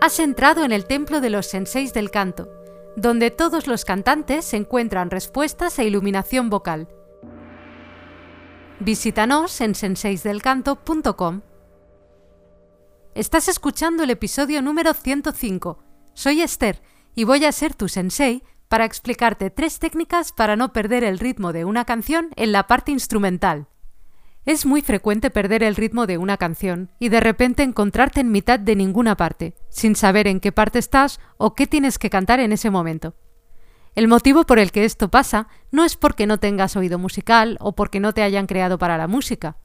Has entrado en el templo de los senseis del canto, donde todos los cantantes encuentran respuestas e iluminación vocal. Visítanos en senseisdelcanto.com. Estás escuchando el episodio número 105. Soy Esther y voy a ser tu sensei para explicarte tres técnicas para no perder el ritmo de una canción en la parte instrumental. Es muy frecuente perder el ritmo de una canción y de repente encontrarte en mitad de ninguna parte, sin saber en qué parte estás o qué tienes que cantar en ese momento. El motivo por el que esto pasa no es porque no tengas oído musical o porque no te hayan creado para la música.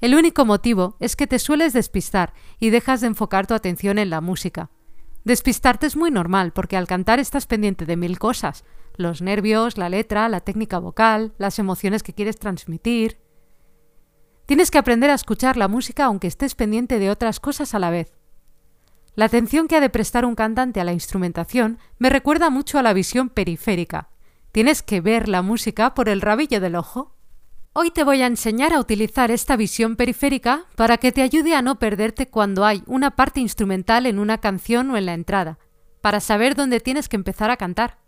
El único motivo es que te sueles despistar y dejas de enfocar tu atención en la música. Despistarte es muy normal porque al cantar estás pendiente de mil cosas, los nervios, la letra, la técnica vocal, las emociones que quieres transmitir. Tienes que aprender a escuchar la música aunque estés pendiente de otras cosas a la vez. La atención que ha de prestar un cantante a la instrumentación me recuerda mucho a la visión periférica. Tienes que ver la música por el rabillo del ojo. Hoy te voy a enseñar a utilizar esta visión periférica para que te ayude a no perderte cuando hay una parte instrumental en una canción o en la entrada, para saber dónde tienes que empezar a cantar.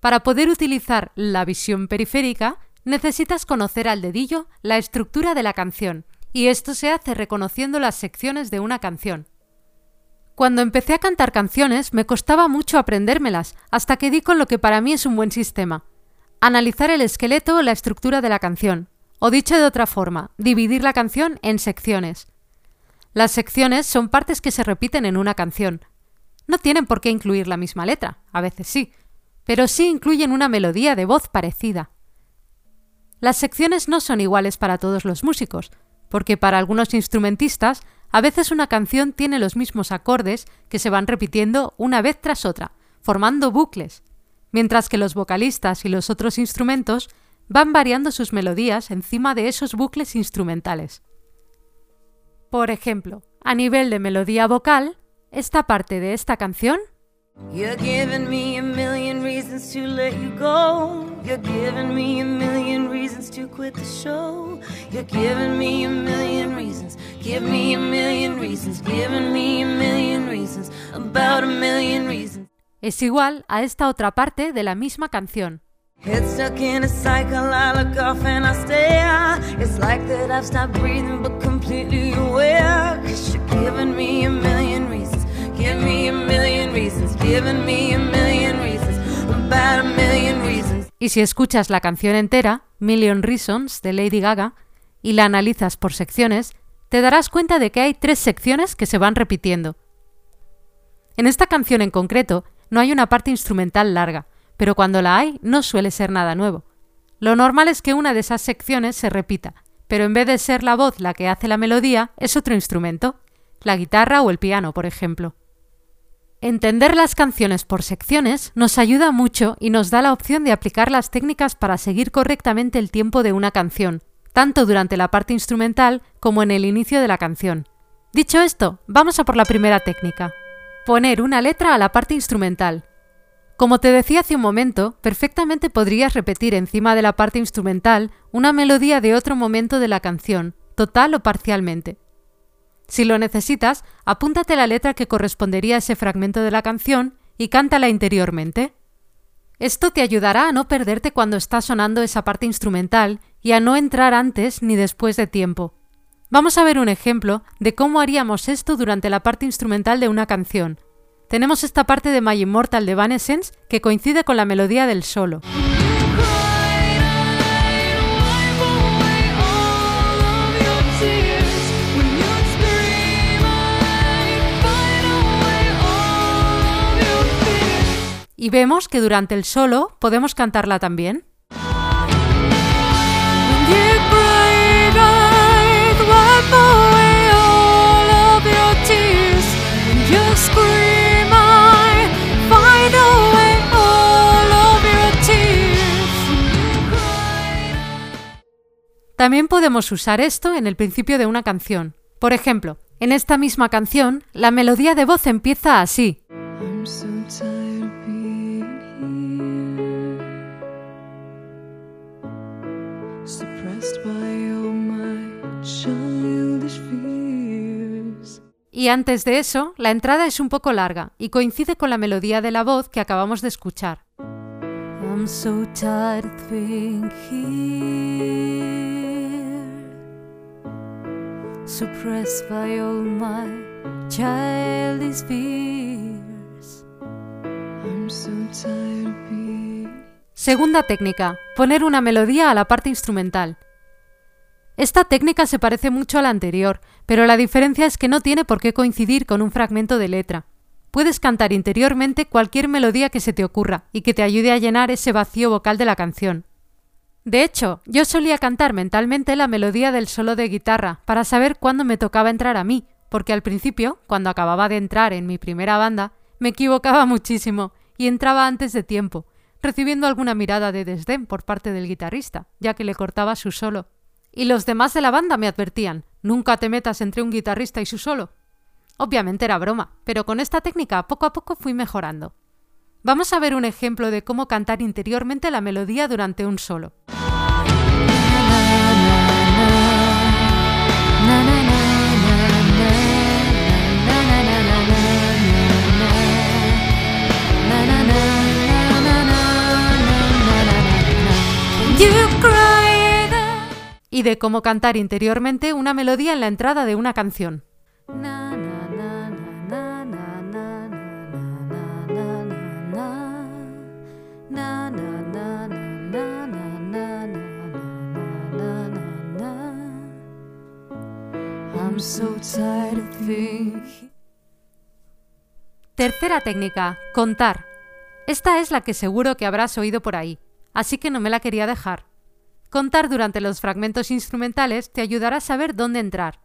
Para poder utilizar la visión periférica, necesitas conocer al dedillo la estructura de la canción, y esto se hace reconociendo las secciones de una canción. Cuando empecé a cantar canciones me costaba mucho aprendérmelas, hasta que di con lo que para mí es un buen sistema. Analizar el esqueleto o la estructura de la canción, o dicho de otra forma, dividir la canción en secciones. Las secciones son partes que se repiten en una canción. No tienen por qué incluir la misma letra, a veces sí, pero sí incluyen una melodía de voz parecida. Las secciones no son iguales para todos los músicos, porque para algunos instrumentistas a veces una canción tiene los mismos acordes que se van repitiendo una vez tras otra, formando bucles, mientras que los vocalistas y los otros instrumentos van variando sus melodías encima de esos bucles instrumentales. Por ejemplo, a nivel de melodía vocal, esta parte de esta canción You're giving me a million reasons to quit the show. You're giving me a million reasons. Give me a million reasons. Giving me a million reasons. About a million reasons. Es igual a esta otra parte de la misma canción. Head stuck in a cycle, I look off and I stare. It's like that I've stopped breathing but completely aware. Cause you're giving me a million reasons. Give me a million reasons. Giving me Y si escuchas la canción entera, Million Reasons, de Lady Gaga, y la analizas por secciones, te darás cuenta de que hay tres secciones que se van repitiendo. En esta canción en concreto, no hay una parte instrumental larga, pero cuando la hay no suele ser nada nuevo. Lo normal es que una de esas secciones se repita, pero en vez de ser la voz la que hace la melodía, es otro instrumento, la guitarra o el piano, por ejemplo. Entender las canciones por secciones nos ayuda mucho y nos da la opción de aplicar las técnicas para seguir correctamente el tiempo de una canción, tanto durante la parte instrumental como en el inicio de la canción. Dicho esto, vamos a por la primera técnica. Poner una letra a la parte instrumental. Como te decía hace un momento, perfectamente podrías repetir encima de la parte instrumental una melodía de otro momento de la canción, total o parcialmente. Si lo necesitas, apúntate la letra que correspondería a ese fragmento de la canción y cántala interiormente. Esto te ayudará a no perderte cuando está sonando esa parte instrumental y a no entrar antes ni después de tiempo. Vamos a ver un ejemplo de cómo haríamos esto durante la parte instrumental de una canción. Tenemos esta parte de My Immortal de Evanescence que coincide con la melodía del solo. Y vemos que durante el solo podemos cantarla también. También podemos usar esto en el principio de una canción. Por ejemplo, en esta misma canción, la melodía de voz empieza así. Y antes de eso, la entrada es un poco larga y coincide con la melodía de la voz que acabamos de escuchar. Fears. Segunda técnica, poner una melodía a la parte instrumental. Esta técnica se parece mucho a la anterior, pero la diferencia es que no tiene por qué coincidir con un fragmento de letra. Puedes cantar interiormente cualquier melodía que se te ocurra y que te ayude a llenar ese vacío vocal de la canción. De hecho, yo solía cantar mentalmente la melodía del solo de guitarra para saber cuándo me tocaba entrar a mí, porque al principio, cuando acababa de entrar en mi primera banda, me equivocaba muchísimo y entraba antes de tiempo, recibiendo alguna mirada de desdén por parte del guitarrista, ya que le cortaba su solo. Y los demás de la banda me advertían, nunca te metas entre un guitarrista y su solo. Obviamente era broma, pero con esta técnica poco a poco fui mejorando. Vamos a ver un ejemplo de cómo cantar interiormente la melodía durante un solo. Y de cómo cantar interiormente una melodía en la entrada de una canción. Tercera técnica, contar. Esta es la que seguro que habrás oído por ahí, así que no me la quería dejar. Contar durante los fragmentos instrumentales te ayudará a saber dónde entrar.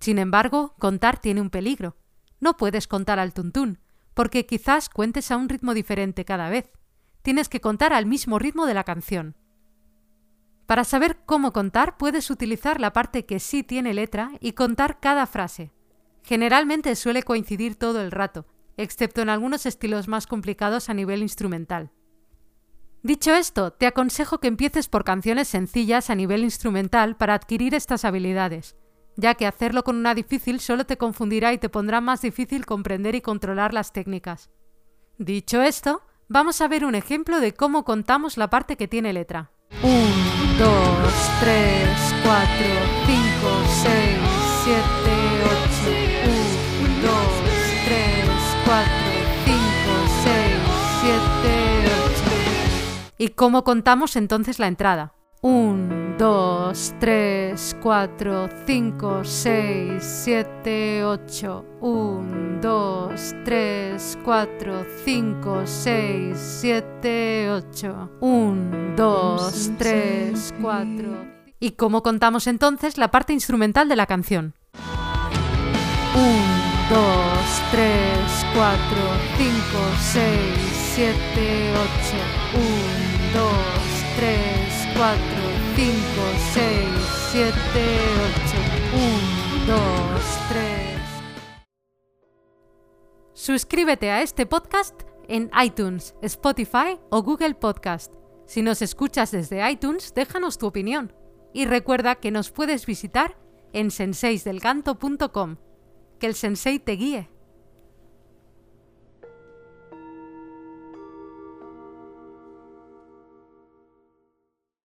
Sin embargo, contar tiene un peligro. No puedes contar al tuntún, porque quizás cuentes a un ritmo diferente cada vez. Tienes que contar al mismo ritmo de la canción. Para saber cómo contar, puedes utilizar la parte que sí tiene letra y contar cada frase. Generalmente suele coincidir todo el rato, excepto en algunos estilos más complicados a nivel instrumental. Dicho esto, te aconsejo que empieces por canciones sencillas a nivel instrumental para adquirir estas habilidades, ya que hacerlo con una difícil solo te confundirá y te pondrá más difícil comprender y controlar las técnicas. Dicho esto, vamos a ver un ejemplo de cómo contamos la parte que tiene letra. 1, 2, 3, 4, 5, 6, 7, 8. 1, 2, 3, 4, ¿Y cómo contamos entonces la entrada? 1, 2, 3, 4, 5, 6, 7, 8. 1, 2, 3, 4, 5, 6, 7, 8. 1, 2, 3, 4. ¿Y cómo contamos entonces la parte instrumental de la canción? 1, 2, 3, 4, 5, 6, 7, 8. 1, 2, 3, 4, 5, 6, 7, 8. 1, 2, 3. Suscríbete a este podcast en iTunes, Spotify o Google Podcast. Si nos escuchas desde iTunes, déjanos tu opinión. Y recuerda que nos puedes visitar en senseisdelcanto.com. Que el sensei te guíe.